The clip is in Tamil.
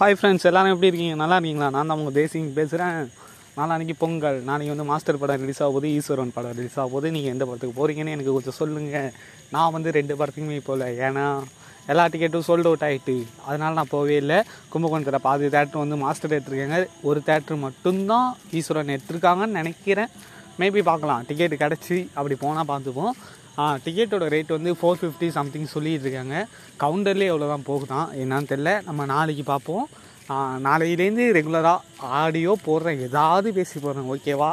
ஹாய் ஃப்ரெண்ட்ஸ் எல்லாரும் எப்படி இருக்கீங்க? நல்லா இருக்கீங்களா? நான் தான் உங்கள் தேசிங் பேசுகிறேன் நாளான்னைக்கு பொங்கல். நாளைக்கு வந்து மாஸ்டர் படம் ரிலீஸ் ஆகும் போது ஈஸ்வரன் படம் ரிலீஸ் ஆகும் போது நீங்கள் எந்த படத்துக்கு போகிறீங்கன்னு எனக்கு கொஞ்சம் சொல்லுங்கள் நான் வந்து ரெண்டு படத்துக்குமே போகல. ஏன்னா எல்லா டிக்கெட்டும் சோல்ட் அவுட் ஆகிட்டு அதனால் நான் போகவே இல்லை. கும்பகோணத்தில் பாதி தேட்டர் வந்து மாஸ்டர் எடுத்துருக்காங்க ஒரு தேட்டர் மட்டும்தான் ஈஸ்வரன் எடுத்திருக்காங்கன்னு நினைக்கிறேன். மேபி பார்க்கலாம். டிக்கெட் கிடச்சி அப்படி போனால் பார்த்துப்போம். டிக்கெட்டோட ரேட் வந்து ஃபோர் ஃபிஃப்டி சம்திங் சொல்லிட்டு இருக்காங்க கவுண்டர்லேயே எவ்வளோ தான் போகுதான் என்னான்னு தெரில நம்ம நாளைக்கு பார்ப்போம். நாளையிலேருந்து ரெகுலராக ஆடியோ போடுறேன் ஏதாவது பேசி போடுறேன். ஓகேவா